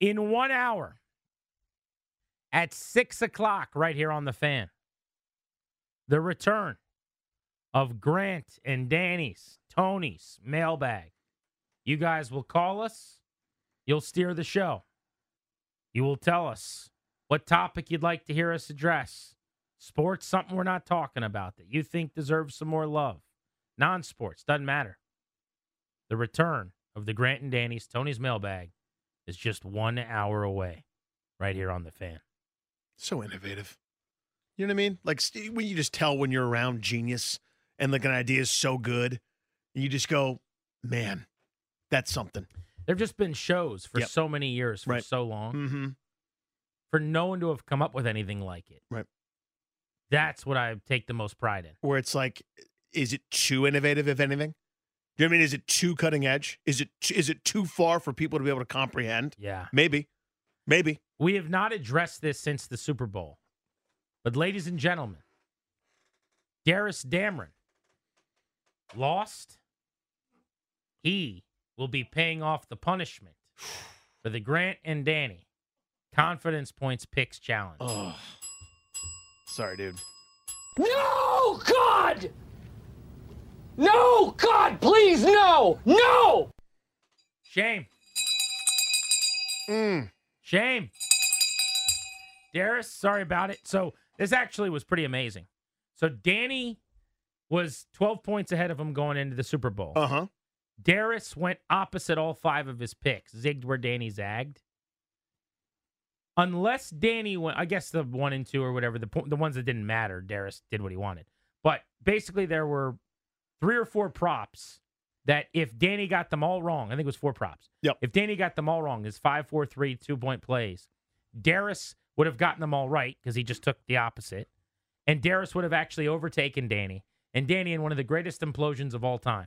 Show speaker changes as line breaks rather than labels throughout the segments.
In one hour at six o'clock right here on the fan. The return of Grant and Danny's, Tony's mailbag. You guys will call us. You'll steer the show. You will tell us what topic you'd like to hear us address. Sports, something we're not talking about that you think deserves some more love. Non sports, doesn't matter. The return of the Grant and Danny's, Tony's mailbag is just one hour away right here on the fan.
So innovative. You know what I mean? Like when you just tell when you're around genius and like an idea is so good, and you just go, man, that's something.
There have just been shows for
Yep.
so many years, for
Right.
so long,
Mm-hmm.
for no one to have come up with anything like it.
Right.
That's what I take the most pride in.
Where it's like, is it too innovative, if anything? Do you know what I mean? Is it too cutting edge? Is it is it too far for people to be able to comprehend?
Yeah.
Maybe, maybe.
We have not addressed this since the Super Bowl. But, ladies and gentlemen, Darris Dameron lost. He will be paying off the punishment for the Grant and Danny Confidence Points Picks Challenge.
Oh, sorry, dude.
No, God! No, God, please, no! No!
Shame.
Mm.
Shame. Darris, sorry about it. So this actually was pretty amazing. So Danny was 12 points ahead of him going into the Super Bowl.
Uh huh.
Darris went opposite all five of his picks, zigged where Danny zagged. Unless Danny went, I guess the one and two or whatever, the po- the ones that didn't matter, Darris did what he wanted. But basically, there were three or four props that if Danny got them all wrong, I think it was four props.
Yep.
If Danny got them all wrong, his five, four, three, two point plays, Darris would have gotten them all right because he just took the opposite. And Darris would have actually overtaken Danny. And Danny in one of the greatest implosions of all time.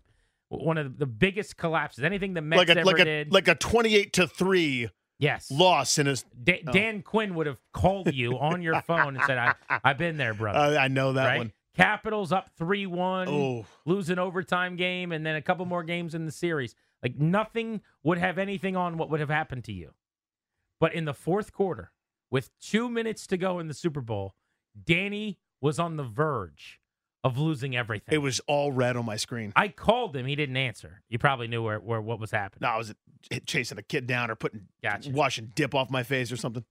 One of the biggest collapses. Anything the Mets
Like a
ever
like a
did.
like a twenty-eight to three
yes.
loss in his.
Da-
Oh.
Dan Quinn would have called you on your phone and said, I, I've been there, brother.
Uh, I know that
right?
one.
Capitals up 3 1,
Oh,
lose an overtime game, and then a couple more games in the series. Like nothing would have anything on what would have happened to you. But in the fourth quarter, with two minutes to go in the Super Bowl, Danny was on the verge of losing everything.
it was all red on my screen.
I called him. He didn't answer. You probably knew where, where what was happening.
No, I was chasing a kid down or putting
Gotcha.
washing dip off my face or something.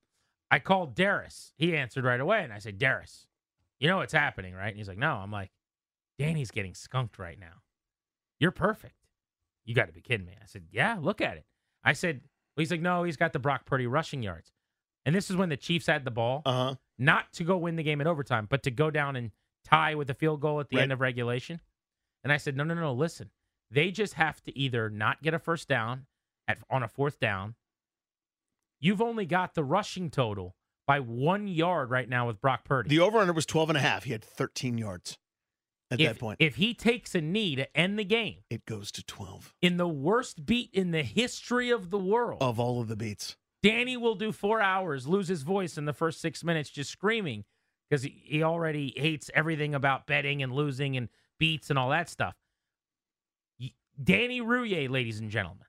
I called Darris. He answered right away, and I said, Darris, you know what's happening, right? And he's like, No. I'm like, Danny's getting skunked right now. You're perfect. You got to be kidding me. I said, Yeah, look at it. I said, well, He's like, No, he's got the Brock Purdy rushing yards. And this is when the Chiefs had the ball,
Uh huh.
not to go win the game in overtime, but to go down and tie with a field goal at the
Right.
end of regulation. And I said, No, no, no, listen. They just have to either not get a first down at on a fourth down. You've only got the rushing total by one yard right now with Brock Purdy.
The over under was 12 and a half. He had 13 yards. at
if,
that point.
if he takes a knee to end the game
it goes to 12
in the worst beat in the history of the world,
of all of the beats.
Danny will do four hours, lose his voice in the first six minutes just screaming because he, he already hates everything about betting and losing and beats and all that stuff. Danny Rouhier, ladies and gentlemen,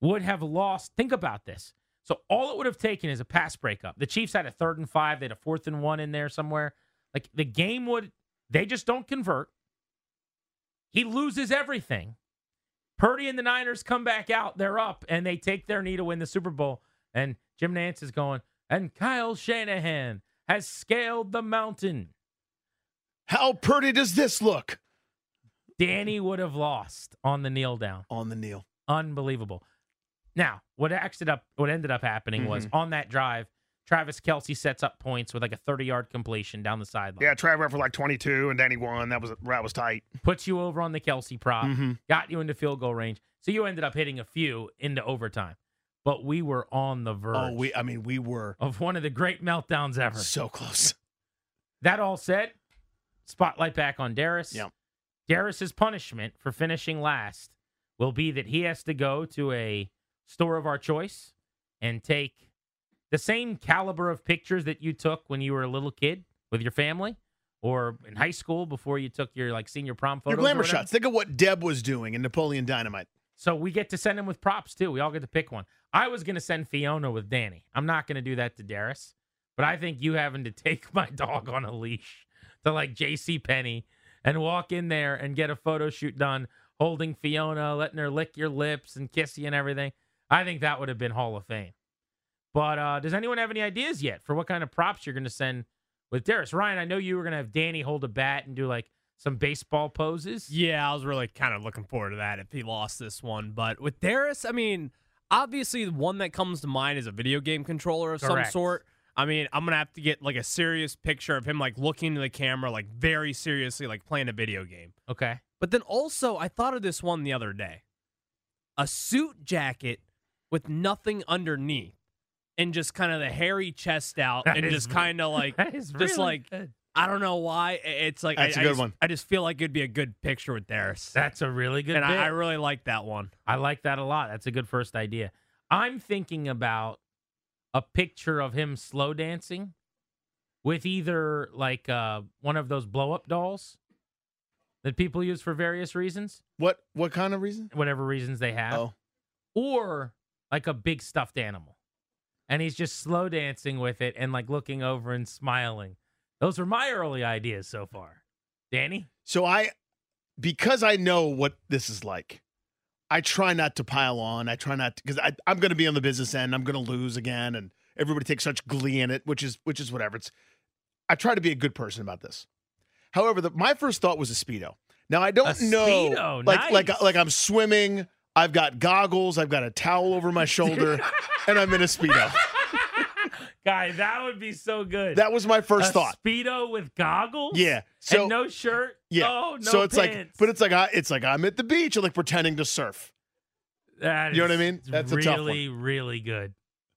would have lost. Think about this. So all it would have taken is a pass breakup. The Chiefs had a third and five. They had a fourth and one in there somewhere. Like the game would, they just don't convert. He loses everything. Purdy and the Niners come back out. They're up and they take their knee to win the Super Bowl. And Jim Nantz is going, and Kyle Shanahan has scaled the mountain.
How pretty does this look
Danny would have lost on the kneel down.
on the kneel?
Unbelievable. Now, what ended up what ended up happening was
Mm-hmm.
on that drive, Travis Kelce sets up points with like a 30 yard completion down the sideline.
Yeah, Trav went for like 22, and Danny won. That was that was tight.
Puts you over on the Kelce prop,
Mhm.
got you into field goal range. So you ended up hitting a few into overtime. But we were on the verge
Oh, we. I mean, we were
of one of the great meltdowns ever.
so close.
That all said, spotlight back on Darris.
Yeah.
Darris's punishment for finishing last will be that he has to go to a store of our choice and take the same caliber of pictures that you took when you were a little kid with your family or in high school before you took your like senior prom photos.
Your glamour shots. Think of what Deb was doing in Napoleon Dynamite.
So we get to send him with props too. We all get to pick one. I was going to send Fiona with Danny. I'm not going to do that to Darris, but I think you having to take my dog on a leash to like J.C. Penney and walk in there and get a photo shoot done, holding Fiona, letting her lick your lips and kiss you and everything. I think that would have been Hall of Fame. But uh, does anyone have any ideas yet for what kind of props you're going to send with Darris? Ryan, I know you were going to have Danny hold a bat and do like some baseball poses.
Yeah, I was really kind of looking forward to that if he lost this one. But with Darris, I mean, obviously the one that comes to mind is a video game controller of
Correct.
some sort. I mean, I'm gonna have to get like a serious picture of him like looking to the camera, like very seriously, like playing a video game.
Okay.
But then also, I thought of this one the other day: a suit jacket with nothing underneath, and just kind of the hairy chest out,
That
and
is
just kind of like just
really
like
good.
I don't know why it's like
That's
I,
a
I
good
just-
one.
I just feel like it'd be a good picture with Darris,
That's a really good
and
bit.
I, I really like that one.
I like that a lot. That's a good first idea. I'm thinking about a picture of him slow dancing with either like uh, one of those blow up dolls that people use for various reasons,
What what kind of reason?
whatever reasons they have,
Oh,
or like a big stuffed animal. And he's just slow dancing with it and like looking over and smiling. Those were my early ideas so far. Danny?
so I because I know what this is like. I try not to pile on. I try not because I'm going to be on the business end. I'm going to lose again, and everybody takes such glee in it, which is which is whatever. It's I try to be a good person about this. However, the, my first thought was a speedo. Now I don't
A
know,
Speedo,
like like like I'm swimming. I've got goggles. I've got a towel over my shoulder, and I'm in a speedo.
Guy, that would be so good.
That was my first
a
thought.
Speedo with goggles?
Yeah. So
and no shirt?
yeah.
Oh, no
so it's like, but it's like I, it's like I'm at the beach and like pretending to surf
That
you know what I mean? That's a tough one.
really, really good.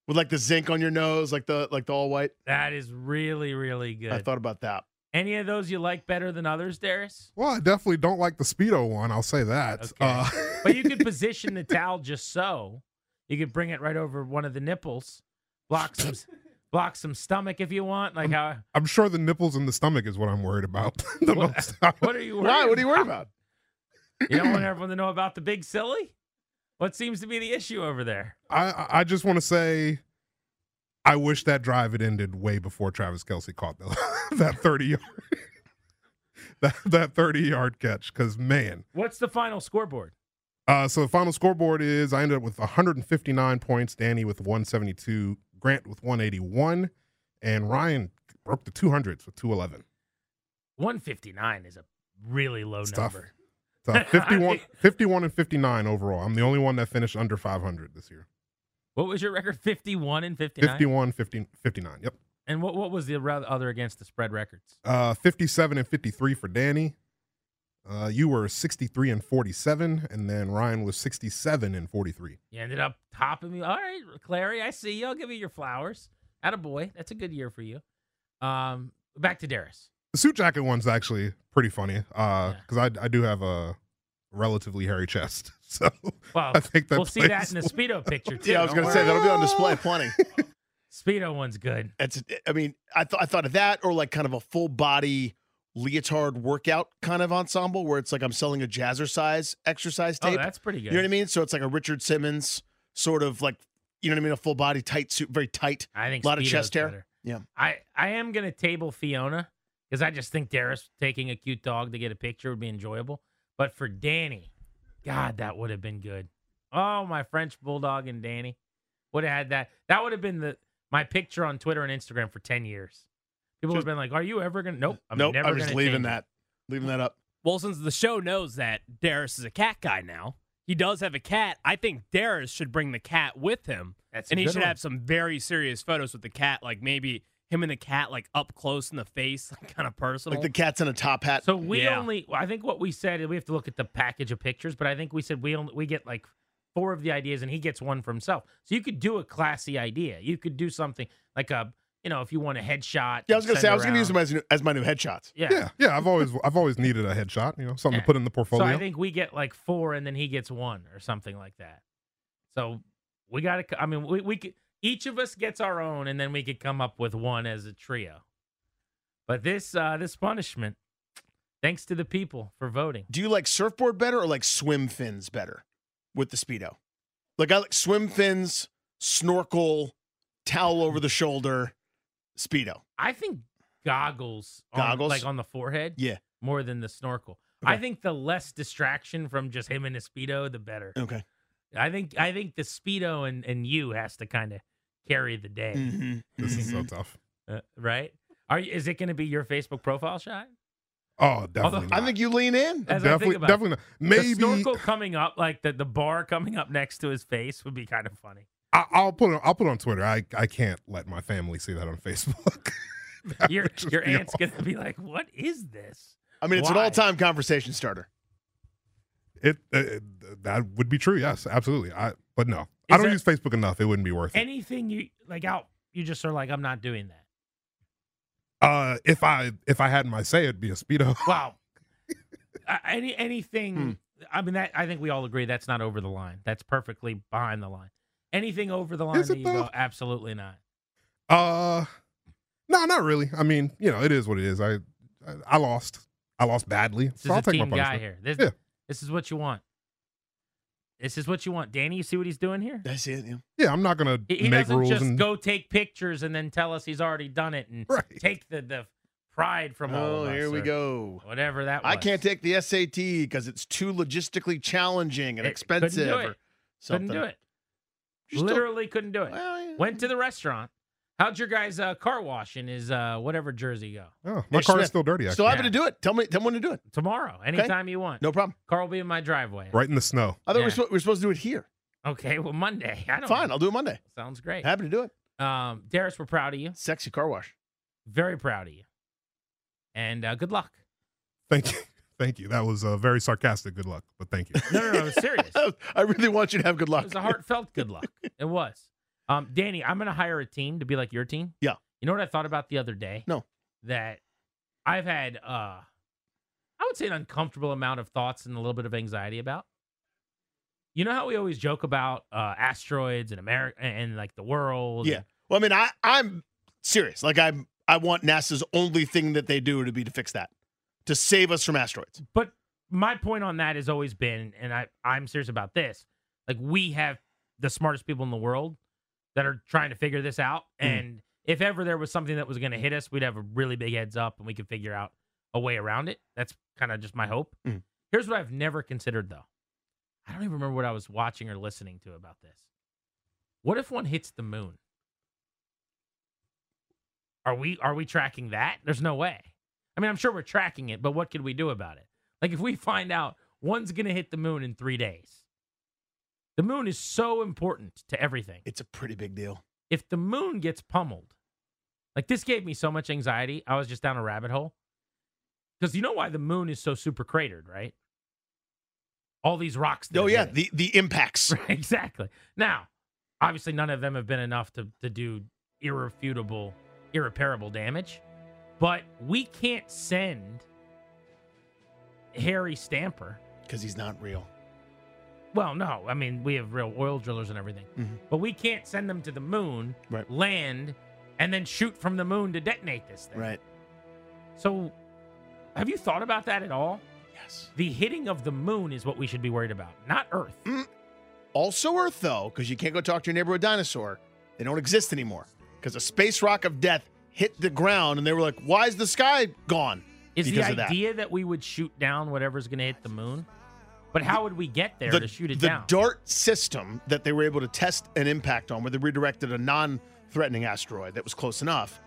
with like the zinc on your nose, like the like the all white.
That is really, really good.
I thought about that.
Any of those you like better than others, Darris?
Well, I definitely don't like the Speedo one. I'll say that.
Okay.
Uh,
but you could position the towel just so. You could bring it right over one of the nipples, block some, block some stomach if you want. Like how?
I'm sure the nipples and the stomach is what I'm worried about the
What,
most.
what are you? Worried
Why? What are you worried about?
You don't want everyone to know about the big silly. What seems to be the issue over there?
I I- I just want to say, I wish that drive had ended way before Travis Kelce caught the, that 30 yard that that 30 yard catch. Because man,
What's the final scoreboard?
uh, so the final scoreboard is I ended up with 159 points. Danny with 172, Grant with 181, and Ryan broke the 200s with 211.
159 is a really low
It's tough.
number.
So 51, 51 and 59 overall. I'm the only one that finished under 500 this year.
What was your record? 51 and 59?
51, 50, 59. Yep.
And what, what was the other against the spread records?
Uh, 57 and 53 for Danny. Uh, you were 63 and 47, and then Ryan was 67 and 43.
You ended up topping me. All right, Clary, I see you. I'll give you your flowers. At a boy. That's a good year for you. Um, back to Darris.
The suit jacket one's actually pretty funny because I I do have a relatively hairy chest, so
Well,
I think that
we'll see that in the speedo picture too.
Yeah, I was
don't
going to say that'll be on display plenty.
Speedo one's good.
It's, I mean, I thought I thought of that or like kind of a full body leotard workout kind of ensemble where it's like I'm selling a jazzercise exercise tape.
Oh,
tape.
that's pretty good.
you know what I mean? So it's like a Richard Simmons sort of like, you know what I mean? A full body tight suit, very tight.
I think
a lot of chest hair.
better.
Yeah.
I I am gonna table Fiona because I just think Darris taking a cute dog to get a picture would be enjoyable. But for Danny, God, that would have been good. Oh, my French bulldog and Danny would have had that. That would have been the my picture on Twitter and Instagram for ten years. People would have been like, "Are you ever gonna?" Nope. I'm
nope,
never
I'm just leaving
change it.
that. Leaving that up.
Well, since the show knows that Darris is a cat guy now, he does have a cat. I think Darris should bring the cat with him,
That's a
and he should
one.
have some very serious photos with the cat, like maybe him and the cat like up close in the face, like kind of personal.
Like the cat's in a top hat.
So we
Yeah.
only, I think what we said, we have to look at the package of pictures, but I think we said we only we get like four of the ideas, and he gets one for himself. So you could do a classy idea. You could do something like a, you know, if you want a headshot.
yeah, I was going to say I was going to use them as, as my new headshots.
Yeah.
yeah, yeah. I've always I've always needed a headshot, you know, something
Yeah.
to put in the portfolio. So.
I think we get like four, and then he gets one or something like that. So we got to. I mean, we we could each of us gets our own, and then we could come up with one as a trio. But this uh this punishment, thanks to the people for voting.
Do you like surfboard better or like swim fins better with the Speedo? Like I like swim fins, snorkel, towel over the shoulder, Speedo.
I think goggles, on-
Goggles?
like on the forehead,
Yeah.
more than the snorkel.
Okay.
I think the less distraction from just him and his speedo, the better.
Okay.
I think I think the speedo and and you has to kind of carry the day,
Mm-hmm.
this is so tough.
uh, right? Are you, is it going to be your Facebook profile shot?
Oh, definitely.
I
not.
think you lean in.
As I think
definitely,
about
definitely not. Maybe
the snorkel coming up, like the the bar coming up next to his face, would be kind of funny.
I, I'll put it. I'll put it on Twitter. I I can't let my family see that on Facebook. That
Your your aunt's
awful.
going to be like, "What is this?"
I mean, it's an all-time conversation starter.
It, it that would be true. Yes, absolutely. I but no,
Is
I don't use Facebook enough. It wouldn't be worth it.
Anything you like out, you just are like, "I'm not doing that."
Uh, if I if I had my say, it'd be a speedo.
Wow. uh, any
Hmm.
anything? I mean, that I think we all agree that's not over the line. That's perfectly behind the line. Anything over the line
Is
that
it
you go, absolutely not.
Uh, no, not really. I mean, you know, it is what it is. I I, I lost. I lost badly,
This
so
is
I'll
a
take my
team guy
punishment.
here. This,
Yeah.
this is what you want. This is what you want, Danny. You see what he's doing here?
That's it. Yeah.
Yeah, I'm not gonna
He, he
make
doesn't
rules
just
and
go take pictures and then tell us he's already done it and
right.
take the the pride from all
Oh, here we go.
Whatever that was.
I can't take the SAT because it's too logistically challenging and
It- couldn't
expensive.
do
or
it.
something.
Couldn't do it.
You still-
Literally couldn't do it.
Well, yeah.
Went to the restaurant. How'd your guys' uh, car wash in his uh, whatever jersey go?
Oh, my
Ish
car
Smith.
is still dirty. Actually,
Still happy
Yeah.
to do it. Tell me, tell me when to do it.
Tomorrow, anytime you want.
No problem.
Car will be in my driveway.
right in the snow.
I thought we
Yeah.
were, supposed, we were supposed to do it here.
Okay, well Monday. I don't
Fine,
know.
I'll do it Monday.
Sounds great.
Happy to do it.
Um, Darris, we're proud of you.
Sexy car wash.
Very proud of you. And uh, good luck.
Thank you, thank you. That was uh, very sarcastic. Good luck, but thank you.
No, no, no, it's serious. It
I really want you to have good luck.
It was a heartfelt good luck. It was. Um, Danny, I'm gonna hire a team to be like your team.
Yeah.
You know what I thought about the other day?
No.
That I've had uh I would say an uncomfortable amount of thoughts and a little bit of anxiety about. You know how we always joke about uh asteroids and America and, like the world.
Yeah. Well, I mean, I, I'm serious. Like, I'm, I want NASA's only thing that they do to be to fix that, to save us from asteroids.
But my point on that has always been, and I, I'm serious about this, like we have the smartest people in the world that are trying to figure this out.
Mm.
And if ever there was something that was going to hit us, we'd have a really big heads up and we could figure out a way around it. That's kind of just my hope.
Mm.
Here's what I've never considered though. I don't even remember what I was watching or listening to about this. What if one hits the moon? Are we are we tracking that? There's no way. I mean, I'm sure we're tracking it, but what could we do about it? Like if we find out one's going to hit the moon in 3 days. The moon is so important to everything.
It's a pretty big deal.
If the moon gets pummeled, like this gave me so much anxiety. I was just down a rabbit hole. Cuz you know why the moon is so super cratered, right? All these rocks.
Oh, yeah. The, the impacts.
Right, exactly. Now, obviously, none of them have been enough to, to do irrefutable, irreparable damage. But we can't send Harry Stamper.
Because he's not real.
Well, no, I mean we have real oil drillers and everything,
Mhm.
but we can't send them to the moon,
Right.
land, and then shoot from the moon to detonate this thing.
Right.
So, have you thought about that at all?
Yes.
The hitting of the moon is what we should be worried about, not Earth.
Also Earth, though, because you can't go talk to your neighborhood dinosaur. They don't exist anymore. Because a space rock of death hit the ground, and they were like, "Why is the sky gone?"
Is
because
the
of that.
idea that. we would shoot down whatever's going to hit the moon? But how would we get there
the,
to shoot it
the
down?
The DART system that they were able to test an impact on, where they redirected a non-threatening asteroid that was close enough,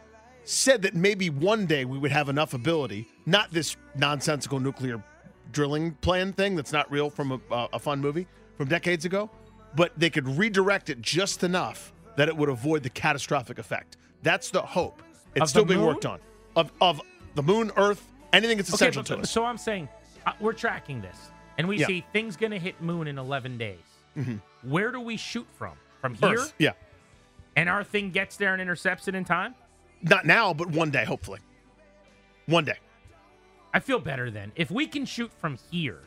said that maybe one day we would have enough ability, not this nonsensical nuclear drilling plan thing that's not real from a, uh, a fun movie from decades ago, but they could redirect it just enough that it would avoid the catastrophic effect. That's the hope. It's
Of
still being
moon?
worked on. Of of the moon, Earth, anything that's
okay,
essential
but-
to us.
so I'm saying uh, we're tracking this, and we
Yeah.
see things going to hit moon in 11 days.
Mhm.
Where do we shoot from? From here,
Earth, yeah.
and our thing gets there and intercepts it in time.
Not now, but one day, hopefully. One day.
I feel better then. If we can shoot from here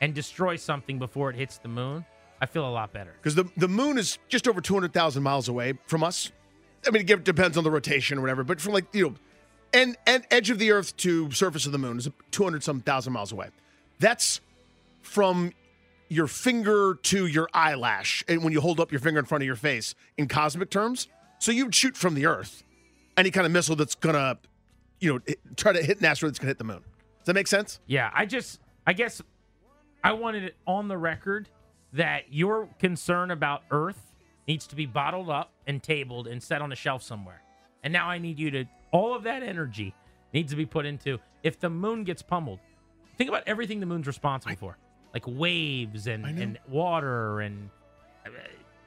and destroy something before it hits the moon, I feel a lot better.
because the the moon is just over two hundred thousand miles away from us. I mean, it depends on the rotation or whatever, but from like you know, and and edge of the Earth to surface of the moon is two hundred some thousand miles away. That's from your finger to your eyelash, and when you hold up your finger in front of your face in cosmic terms. So you'd shoot from the Earth, any kind of missile that's gonna, you know, try to hit an asteroid that's gonna hit the moon. Does that make sense?
Yeah, I just, I guess I wanted it on the record that your concern about Earth needs to be bottled up and tabled and set on a shelf somewhere. And now I need you to, all of that energy needs to be put into if the moon gets pummeled. Think about everything the moon's responsible for, like waves and, and water and uh,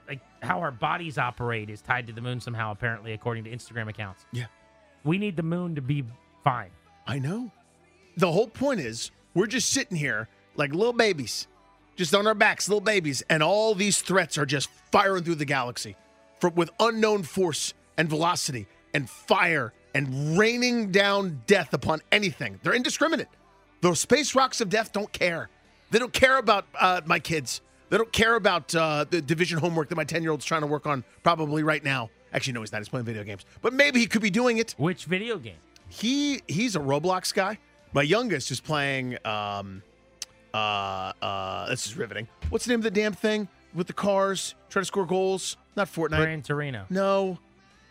like how our bodies operate is tied to the moon somehow, apparently, according to Instagram accounts.
Yeah.
We need the moon to be fine.
I know. The whole point is we're just sitting here like little babies, just on our backs, little babies, and all these threats are just firing through the galaxy from, with unknown force and velocity and fire and raining down death upon anything. They're indiscriminate. Those space rocks of death don't care. They don't care about uh, my kids. They don't care about uh, the division homework that my 10 year old's trying to work on probably right now. Actually, no, he's not. He's playing video games. But maybe he could be doing it.
Which video game?
He he's a Roblox guy. My youngest is playing. Um, uh, uh, this is riveting. What's the name of the damn thing with the cars? Try to score goals. Not Fortnite.
Gran Torino.
No.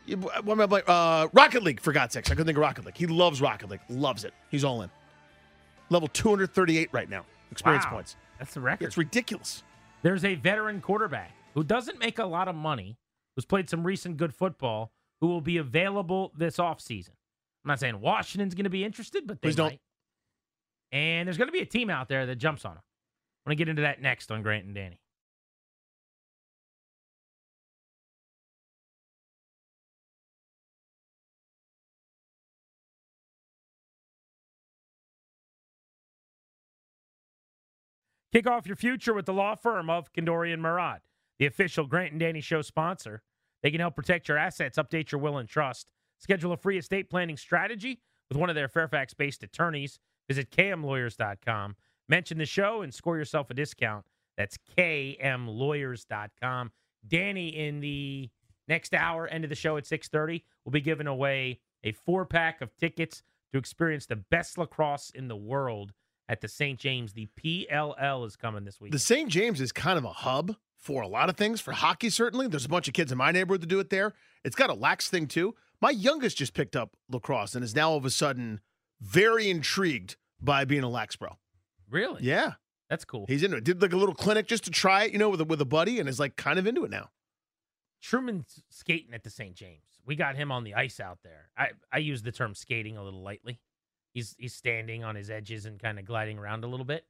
What am I playing? Uh, Rocket League, for God's sakes. I couldn't think of Rocket League. He loves Rocket League. Loves it. He's all in. Level 238 right now. Experience
Wow.
points.
That's the record.
It's ridiculous.
There's a veteran quarterback who doesn't make a lot of money, who's played some recent good football, who will be available this offseason. I'm not saying Washington's going to be interested, but they
Please don't.
And there's going to be a team out there that jumps on him. I'm going to get into that next on Grant and Danny. Kick off your future with the law firm of Kandori and Murad, the official Grant and Danny show sponsor. They can help protect your assets, update your will and trust. Schedule a free estate planning strategy with one of their Fairfax based attorneys. Visit kmlawyers.com. Mention the show and score yourself a discount. That's kmlawyers.com. Danny, in the next hour, end of the show at 6:30, will be giving away a four pack of tickets to experience the best lacrosse in the world at the St. James. The PLL is coming this week.
The St. James is kind of a hub for a lot of things. For hockey, certainly. There's a bunch of kids in my neighborhood that do it there. It's got a lax thing, too. My youngest just picked up lacrosse and is now all of a sudden very intrigued by being a lax bro.
Really?
Yeah.
That's cool.
He's into it. Did like a little clinic just to try it, you know, with a, with a buddy and is like kind of into it now.
Truman's skating at the St. James. We got him on the ice out there. I, I use the term skating a little lightly. He's he's standing on his edges and kind of gliding around a little bit.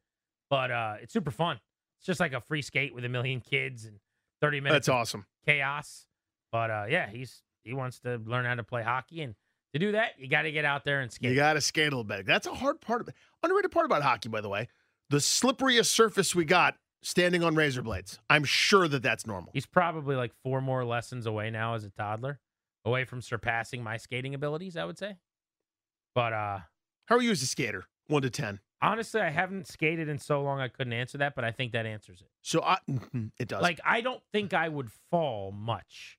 But uh, it's super fun. It's just like a free skate with a million kids and 30 minutes
That's
of
awesome.
chaos. But uh, yeah, he's he wants to learn how to play hockey and to do that, you got to get out there and skate.
You got to skate a little bit. That's a hard part of it. Underrated part about hockey, by the way. The slipperiest surface we got standing on razor blades. I'm sure that that's normal.
He's probably like four more lessons away now as a toddler, away from surpassing my skating abilities, I would say. But uh
How are you as a skater? One to ten.
honestly, I haven't skated in so long I couldn't answer that, but I think that answers it.
So I, mhm, it does.
Like I don't think I would fall much.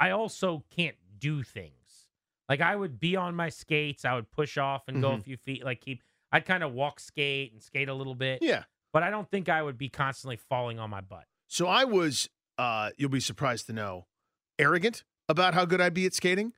I also can't do things. Like I would be on my skates, I would push off and go a
Mhm.
few feet, like keep I'd kind of walk skate and skate a little bit.
yeah.
But I don't think I would be constantly falling on my butt.
So I was, uh, you'll be surprised to know, arrogant about how good I'd be at skating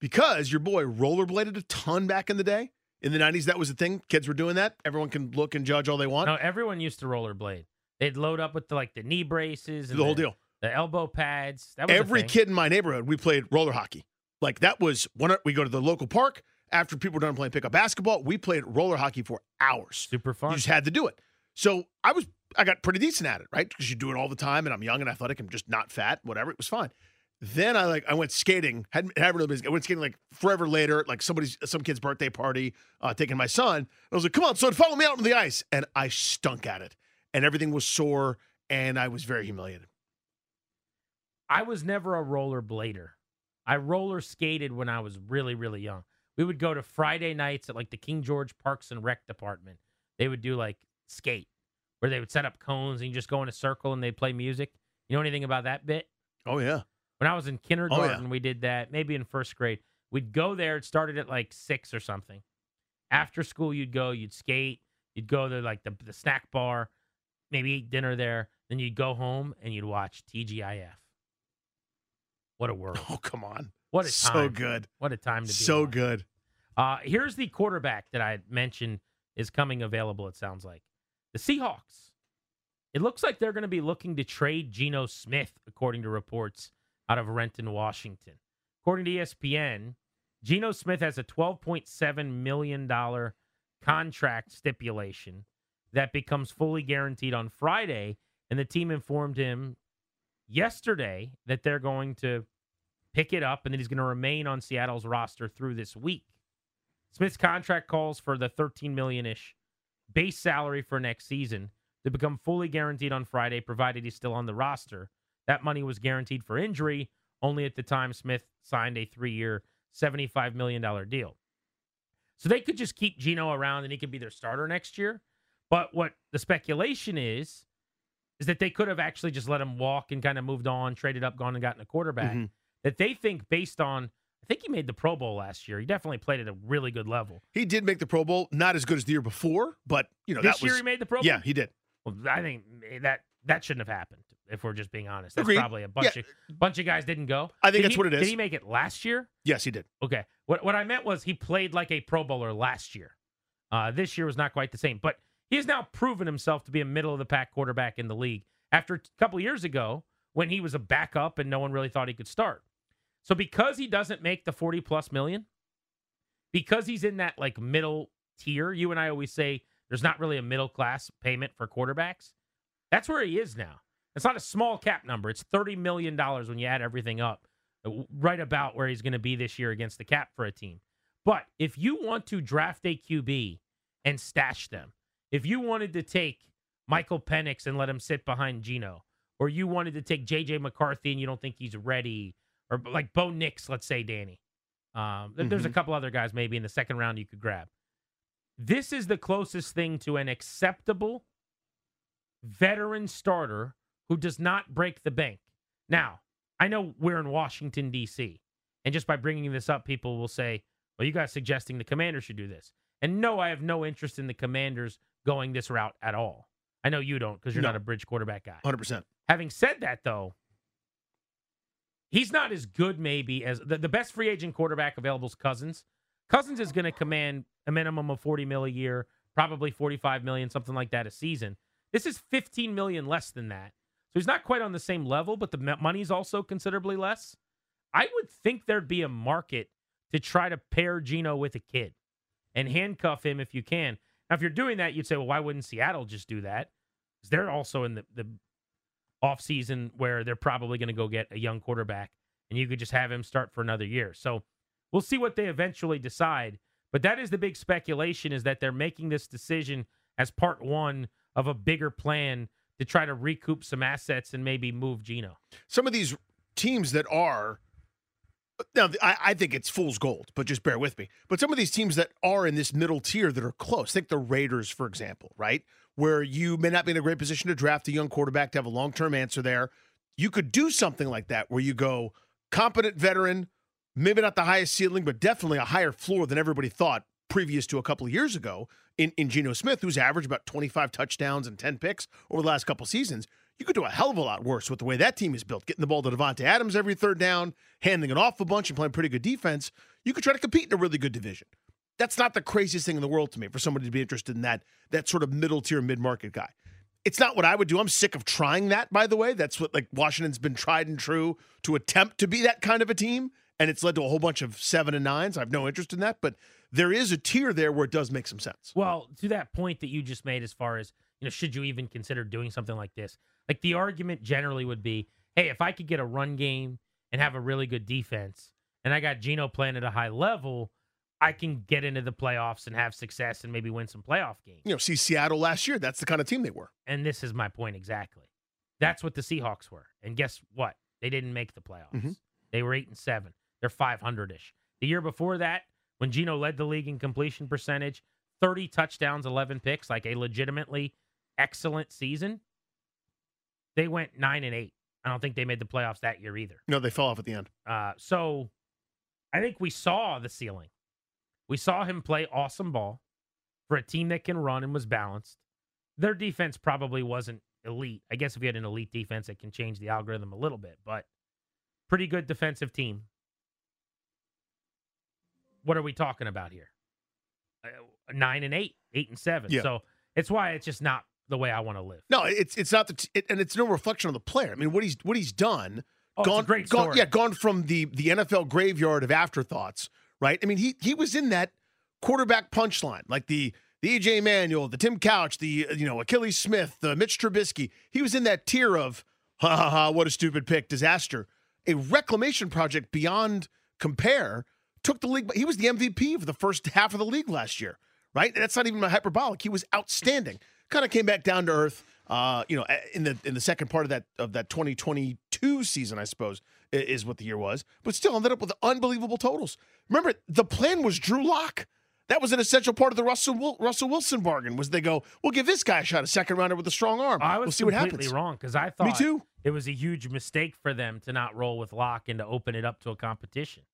because your boy rollerbladed a ton back in the day. In the 90s, that was the thing. Kids were doing that. Everyone can look and judge all they want.
No, everyone used to rollerblade. They'd load up with the, like the knee braces and
the whole deal.
the elbow pads. That was
Every kid in my neighborhood, we played roller hockey. Like that was one. We go to the local park after people were done playing pickup basketball. We played roller hockey for hours.
super fun.
You just had to do it. So I was, I got pretty decent at it, right? Because you do it all the time, and I'm young and athletic. I'm just not fat. Whatever, it was fine. Then I like, I went skating. Hadn't had really busy. I went skating like forever later, like somebody's, some kid's birthday party, uh, taking my son. I was like, "Come on, son, follow me out on the ice," and I stunk at it, and everything was sore, and I was very humiliated.
I was never a roller blader. I roller skated when I was really, really young. We would go to Friday nights at like the King George Parks and Rec department. They would do like skate, where they would set up cones and you just go in a circle and they'd play music. You know anything about that bit?
Oh yeah,
When I was in kindergarten, we did that. Maybe in first grade, we'd go there. It started at like six or something. After school, you'd go, you'd skate, you'd go to like the, the snack bar, maybe eat dinner there. Then you'd go home and you'd watch TGIF. What a world!
oh come on,
What a
so
time!
good,
What a time to be!
so
alive.
good.
Uh, here's the quarterback that I mentioned is coming available. It sounds like the Seahawks. It looks like they're going to be looking to trade Geno Smith, according to reports out of Renton, Washington. According to ESPN, Geno Smith has a $12.7 million contract stipulation that becomes fully guaranteed on Friday. And the team informed him yesterday that they're going to pick it up and that he's going to remain on Seattle's roster through this week. Smith's contract calls for the 13 million-ish base salary for next season to become fully guaranteed on Friday, provided he's still on the roster. That money was guaranteed for injury. Only at the time Smith signed a three-year, $75 million deal. So they could just keep Geno around and he could be their starter next year. But what the speculation is, is that they could have actually just let him walk and kind of moved on, traded up, gone and gotten a quarterback.
Mhm.
That they think based on, I think he made the Pro Bowl last year. He definitely played at a really good level.
He did make the Pro Bowl, not as good as the year before, but you know
this
that
year
was
he made the Pro Bowl.
yeah, he did.
Well, I think that that shouldn't have happened. If we're just being honest, that's
Agreed.
probably a bunch
Yeah.
of bunch of guys didn't go.
I think
Did
that's
he-
what it is.
Did he make it last year?
Yes, he did.
Okay. What what I meant was he played like a Pro Bowler last year. Uh, this year was not quite the same, but he has now proven himself to be a middle of the pack quarterback in the league. After a couple years ago, when he was a backup and no one really thought he could start. So because he doesn't make the forty plus million, because he's in that like middle tier, you and I always say there's not really a middle class payment for quarterbacks. That's where he is now. It's not a small cap number. It's thirty million dollars when you add everything up, uh, right about where he's going to be this year against the cap for a team. But if you want to draft a QB and stash them, if you wanted to take Michael Penix and let him sit behind Geno, or you wanted to take JJ McCarthy and you don't think he's ready, or like Bo Nix, let's say Danny. Um, th- There's a
Mhm.
couple other guys maybe in the second round you could grab. This is the closest thing to an acceptable veteran starter who does not break the bank. Now, I know we're in Washington, D.C., and just by bringing this up, people will say, well, you guys suggesting the commander should do this. And no, I have no interest in the commanders going this route at all. I know you don't because you're
No.
not a bridge quarterback guy.
Hundred percent.
Having said that, though, he's not as good, maybe, as the, the best free agent quarterback available is Cousins. Cousins is going to command a minimum of 40 mil a year, probably 45 million, something like that a season. This is 15 million less than that. So he's not quite on the same level, but the money's also considerably less. I would think there'd be a market to try to pair Geno with a kid and handcuff him if you can. Now, if you're doing that, you'd say, well, why wouldn't Seattle just do that? Because they're also in the, the off season where they're probably going to go get a young quarterback and you could just have him start for another year. So we'll see what they eventually decide. But that is the big speculation is that they're making this decision as part one of a bigger plan to try to recoup some assets and maybe move Geno.
Some of these teams that are Now, I, I think it's fool's gold, but just bear with me. But some of these teams that are in this middle tier that are close, think the Raiders, for example, right? Where you may not be in a great position to draft a young quarterback to have a long term answer there. You could do something like that where you go competent veteran, maybe not the highest ceiling, but definitely a higher floor than everybody thought previous to a couple of years ago in, in Geno Smith, who's averaged about 25 touchdowns and 10 picks over the last couple seasons. You could do a hell of a lot worse with the way that team is built, getting the ball to Davante Adams every third down, handing it off a bunch, and playing pretty good defense. You could try to compete in a really good division. That's not the craziest thing in the world to me for somebody to be interested in that that sort of middle tier mid market guy. It's not what I would do. I'm sick of trying that. By the way, that's what like Washington's been tried and true to attempt to be that kind of a team, and it's led to a whole bunch of seven and nines. I have no interest in that, but there is a tier there where it does make some sense.
Well, to that point that you just made, as far as you know, should you even consider doing something like this? Like the argument generally would be, hey, if I could get a run game and have a really good defense, and I got Geno playing at a high level, I can get into the playoffs and have success and maybe win some playoff games.
You know, see Seattle last year. That's the kind of team they were.
And this is my point exactly. That's what the Seahawks were. And guess what? They didn't make the playoffs.
Mhm.
They were eight and seven. They're five hundred ish. The year before that, when Geno led the league in completion percentage, thirty touchdowns, eleven picks, like a legitimately excellent season. They went nine and eight. I don't think they made the playoffs that year either.
No, they fell off at the end.
Uh, so I think we saw the ceiling. We saw him play awesome ball for a team that can run and was balanced. Their defense probably wasn't elite. I guess if you had an elite defense, it can change the algorithm a little bit, but pretty good defensive team. What are we talking about here? Uh, nine and eight, eight and seven.
Yeah.
So it's why it's just not the way I want to live.
No, it's it's not the t- it, and it's no reflection on the player. I mean, what he's what he's done.
Oh,
gone,
great
gone,
story.
yeah, gone from the the NFL graveyard of afterthoughts, right? I mean, he he was in that quarterback punchline, like the the EJ Manuel, the Tim Couch, the you know Akili Smith, the Mitch Trubisky. He was in that tier of ha ha ha, what a stupid pick, disaster. A reclamation project beyond compare took the league. But he was the MVP for the first half of the league last year, right? And that's not even hyperbolic. He was outstanding. Kind of came back down to earth. Uh, you know, in the in the second part of that of that 2022 season, I suppose is what the year was, but still ended up with unbelievable totals. Remember, the plan was Drew Lock. That was an essential part of the Russell Russell Wilson bargain. Was they go, we'll give this guy a shot, a second rounder with a strong arm.
I was
we'll see what
completely
happens.
wrong because I thought me
too.
it was a huge mistake for them to not roll with Lock and to open it up to a competition.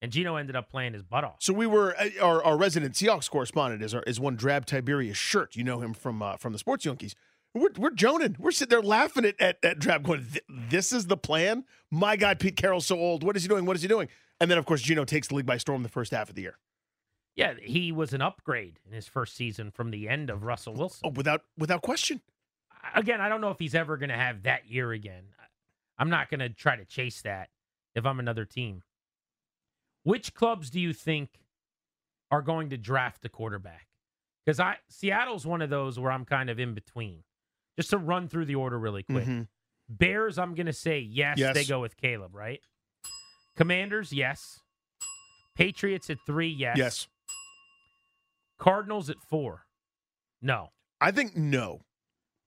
And Geno ended up playing his butt off.
So we were uh, our, our resident Seahawks correspondent is our, is one drab Tiberius shirt. You know him from uh, from the Sports Junkies. We're we're joning. We're sitting there laughing at at, at drab, going, "This is the plan." My God, Pete Carroll's so old. What is he doing? What is he doing? And then of course Geno takes the league by storm the first half of the year.
Yeah, he was an upgrade in his first season from the end of Russell Wilson.
Oh, without without question.
Again, I don't know if he's ever going to have that year again. I'm not going to try to chase that if I'm another team. Which clubs do you think are going to draft a quarterback? Because I Seattle's one of those where I'm kind of in between. Just to run through the order really quick.
Mhm.
Bears, I'm going to say yes,
Yes.
They go with Caleb, right? Commanders, yes. Patriots at three, yes.
Yes,
Cardinals at four, no.
I think no.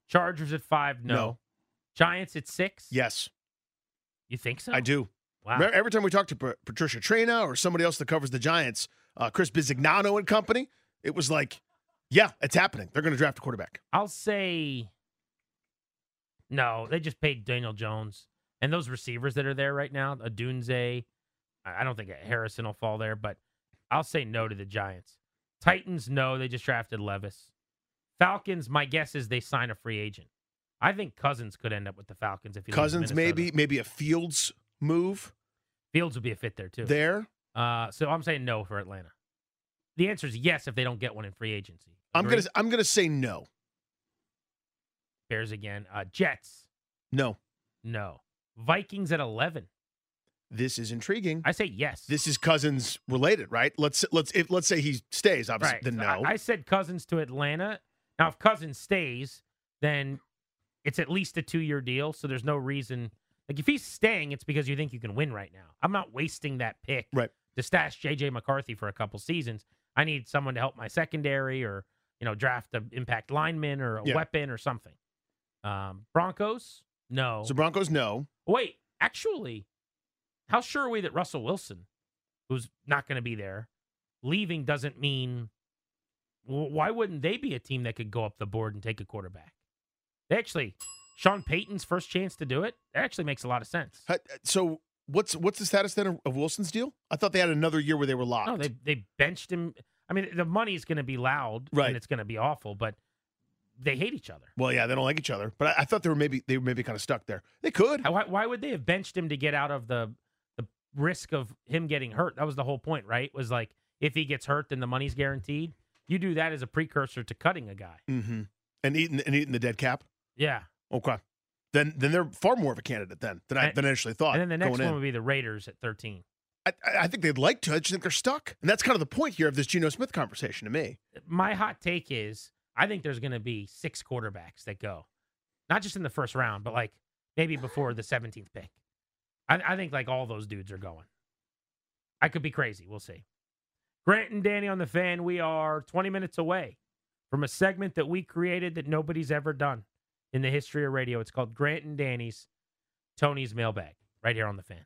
Chargers at five, no.
No.
Giants at six,
Yes,
You think so?
I do.
Wow.
Remember, Every time we talk to Pat- Patricia Traina or somebody else that covers the Giants, uh, Chris Bizignano and company, it was like, yeah, it's happening. They're going to draft a quarterback.
I'll say no. They just paid Daniel Jones and those receivers that are there right now. Odunze, I I don't think Harrison will fall there, but I'll say no to the Giants. Titans, no. They just drafted Levis. Falcons, my guess is they sign a free agent. I think Cousins could end up with the Falcons if he
Cousins, maybe, maybe a Fields move
Fields would be a fit there too.
there.
Uh, so I'm saying no for Atlanta. The answer is yes if they don't get one in free agency.
I'm gonna I'm gonna say no.
Bears again. Uh, Jets,
No.
no. Vikings at 11.
This is intriguing.
I say yes.
this is Cousins related, right? Let's let's if let's say he stays, obviously.
right.
Then no.
I, I said Cousins to Atlanta. Now, if Cousins stays, then it's at least a two-year deal. So there's no reason. Like if he's staying, it's because you think you can win right now. I'm not wasting that pick
Right.
to stash JJ McCarthy for a couple seasons. I need someone to help my secondary, or you know, draft an impact lineman or a
Yeah.
weapon or something. Um, Broncos, no.
so Broncos, no.
Wait, actually, how sure are we that Russell Wilson, who's not going to be there, leaving doesn't mean well, why wouldn't they be a team that could go up the board and take a quarterback? They actually, Sean Payton's first chance to do it, that actually makes a lot of sense.
So what's what's the status then of, Wilson's deal? I thought they had another year where they were locked.
No, they they benched him. I mean, the money's going to be loud
Right.
and it's going to be awful, but they hate each other.
well, yeah, they don't like each other. But I, I thought they were maybe they were maybe kind of stuck there. They could.
Why, why would they have benched him to get out of the the risk of him getting hurt? That was the whole point, right? Was like if he gets hurt, then the money's guaranteed. You do that as a precursor to cutting a guy.
Mm-hmm. And eating and eating the dead cap.
Yeah.
Okay. Then then they're far more of a candidate then than I than I initially thought.
and then the next one
in.
would be the Raiders at 13.
I, I- I think they'd like to. I just think they're stuck, and that's kind of the point here of this Geno Smith conversation to me.
My hot take is I think there's going to be six quarterbacks that go, not just in the first round, but like maybe before the 17th pick. I, I think like all those dudes are going. I could be crazy. We'll see. Grant and Danny on the fan. We are 20 minutes away from a segment that we created that nobody's ever done in the history of radio. It's called Grant and Danny's Tony's Mailbag right here on the fan.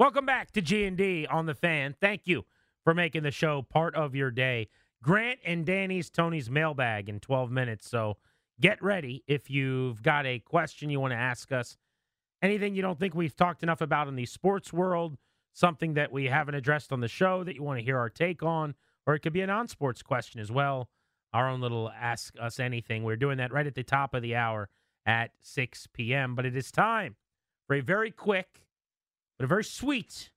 Welcome back to G&D on the fan. Thank you for making the show part of your day. Grant and Danny's Tony's mailbag in 12 minutes. So get ready if you've got a question you want to ask us. Anything you don't think we've talked enough about in the sports world, something that we haven't addressed on the show that you want to hear our take on, or it could be a non sports question as well. Our own little Ask Us Anything. We're doing that right at the top of the hour at 6 p.m. But it is time for a very quick, but a very sweet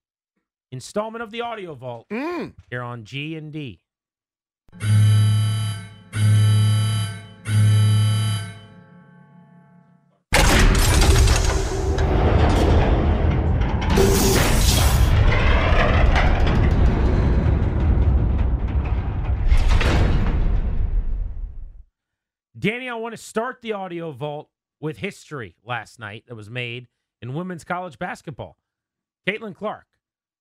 installment of the Audio Vault
Mm.
here on G and D. Danny, I want to start the audio vault with history last night that was made in women's college basketball. Caitlin Clark,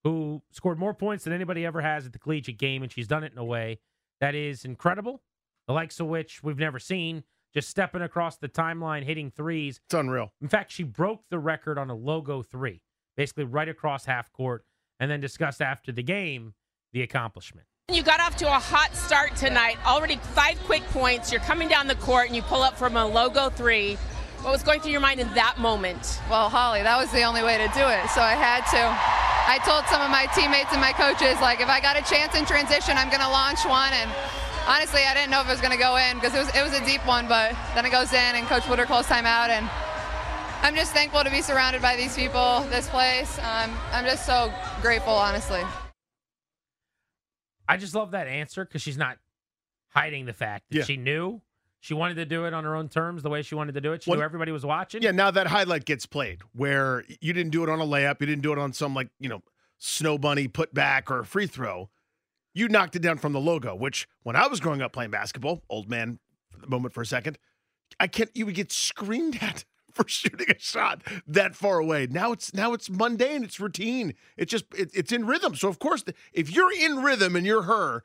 who scored more points than anybody ever has at the collegiate game, and she's done it in a way that is incredible, the likes of which we've never seen, just stepping across the timeline, hitting threes.
It's unreal.
In fact, she broke the record on a logo three, basically right across half court, and then discussed after the game the accomplishment.
You got off to a hot start tonight. Already five quick points. You're coming down the court and you pull up from a logo three. What was going through your mind in that moment?
Well, Holly, that was the only way to do it, so I had to. I told some of my teammates and my coaches, like, if I got a chance in transition, I'm going to launch one. And honestly, I didn't know if it was going to go in because it was, it was a deep one, but then it goes in, and Coach Bluder calls timeout. And I'm just thankful to be surrounded by these people, this place. Um, I'm just so grateful, honestly.
I just love that answer because she's not hiding the fact that
Yeah.
she knew she wanted to do it on her own terms, the way she wanted to do it. She
Well-
knew everybody was watching.
Yeah, now that highlight gets played where you didn't do it on a layup, you didn't do it on some like, you know, snow bunny put back or a free throw. You knocked it down from the logo, which when I was growing up playing basketball, old man for the moment for a second, I can't you would get screamed at for shooting a shot that far away. Now it's now it's mundane, it's routine. It's just it, it's in rhythm. So of course, if you're in rhythm and you're her,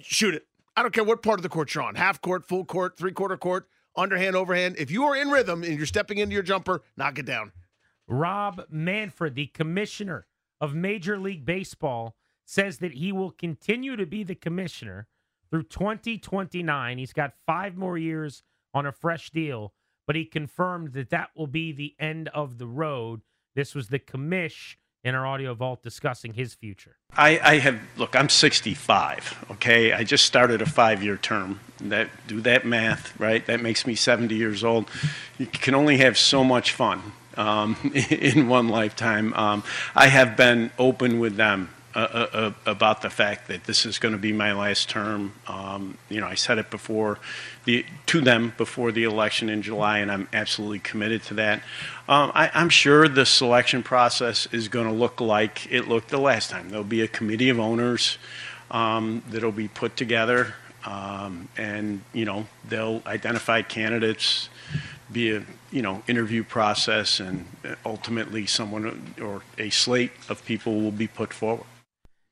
shoot it. I don't care what part of the court you're on, half court, full court, three quarter court, underhand, overhand. If you are in rhythm and you're stepping into your jumper, knock it down.
Rob Manfred, the commissioner of Major League Baseball, says that he will continue to be the commissioner through 2029. He's got five more years on a fresh deal, but he confirmed that that will be the end of the road. This was the commish in our audio vault discussing his future.
I, I have look. I'm 65. Okay, I just started a five-year term. That do that math, right? That makes me 70 years old. You can only have so much fun um, in one lifetime. Um, I have been open with them uh, about the fact that this is going to be my last term. Um, you know, I said it before the to them before the election in July, and I'm absolutely committed to that. Um, I, I'm sure the selection process is going to look like it looked the last time. There'll be a committee of owners um, that'll be put together, um, and you know they'll identify candidates, be a you know, interview process, and ultimately someone or a slate of people will be put forward.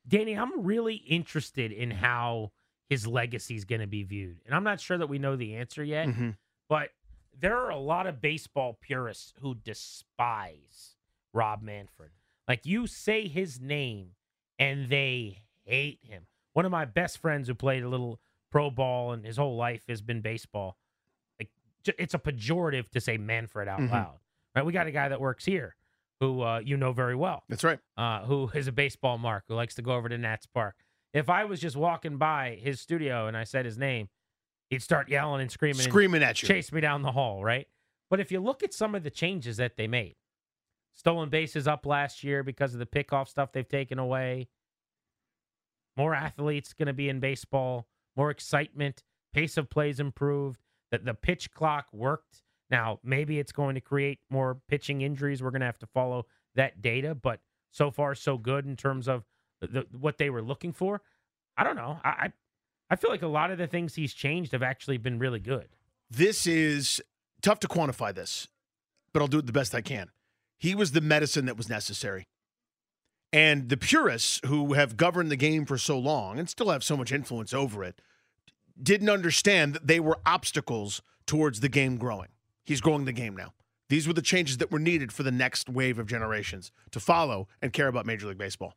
Danny, I'm really interested in how his legacy is going to be viewed. And I'm not sure that we know the answer yet,
Mhm.
but there are a lot of baseball purists who despise Rob Manfred. Like you say his name and they hate him. One of my best friends who played a little pro ball and his whole life has been baseball. Like it's a pejorative to say Manfred out
Mhm.
loud. Right? We got a guy that works here who uh, you know very well
That's right.
uh, who is a baseball mark, who likes to go over to Nats Park. If I was just walking by his studio and I said his name, he'd start yelling and screaming, and
Screaming at you.
chase me down the hall, right? But if you look at some of the changes that they made, stolen bases up last year because of the pickoff stuff they've taken away. More athletes going to be in baseball, more excitement, pace of plays improved, that the pitch clock worked. Now, maybe it's going to create more pitching injuries. We're going to have to follow that data, but so far so good in terms of the, what they were looking for. I don't know. I, I I feel like a lot of the things he's changed have actually been really good.
This is tough to quantify this, but I'll do it the best I can. He was the medicine that was necessary. And the purists who have governed the game for so long and still have so much influence over it didn't understand that they were obstacles towards the game growing. He's growing the game now. These were the changes that were needed for the next wave of generations to follow and care about Major League Baseball.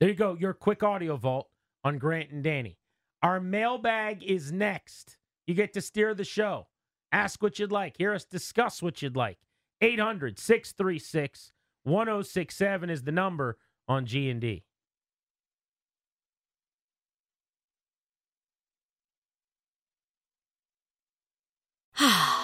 There you go. Your quick audio vault on Grant and Danny. Our mailbag is next. You get to steer the show. Ask what you'd like. Hear us discuss what you'd like. 800 636 1067 is the number on G&D.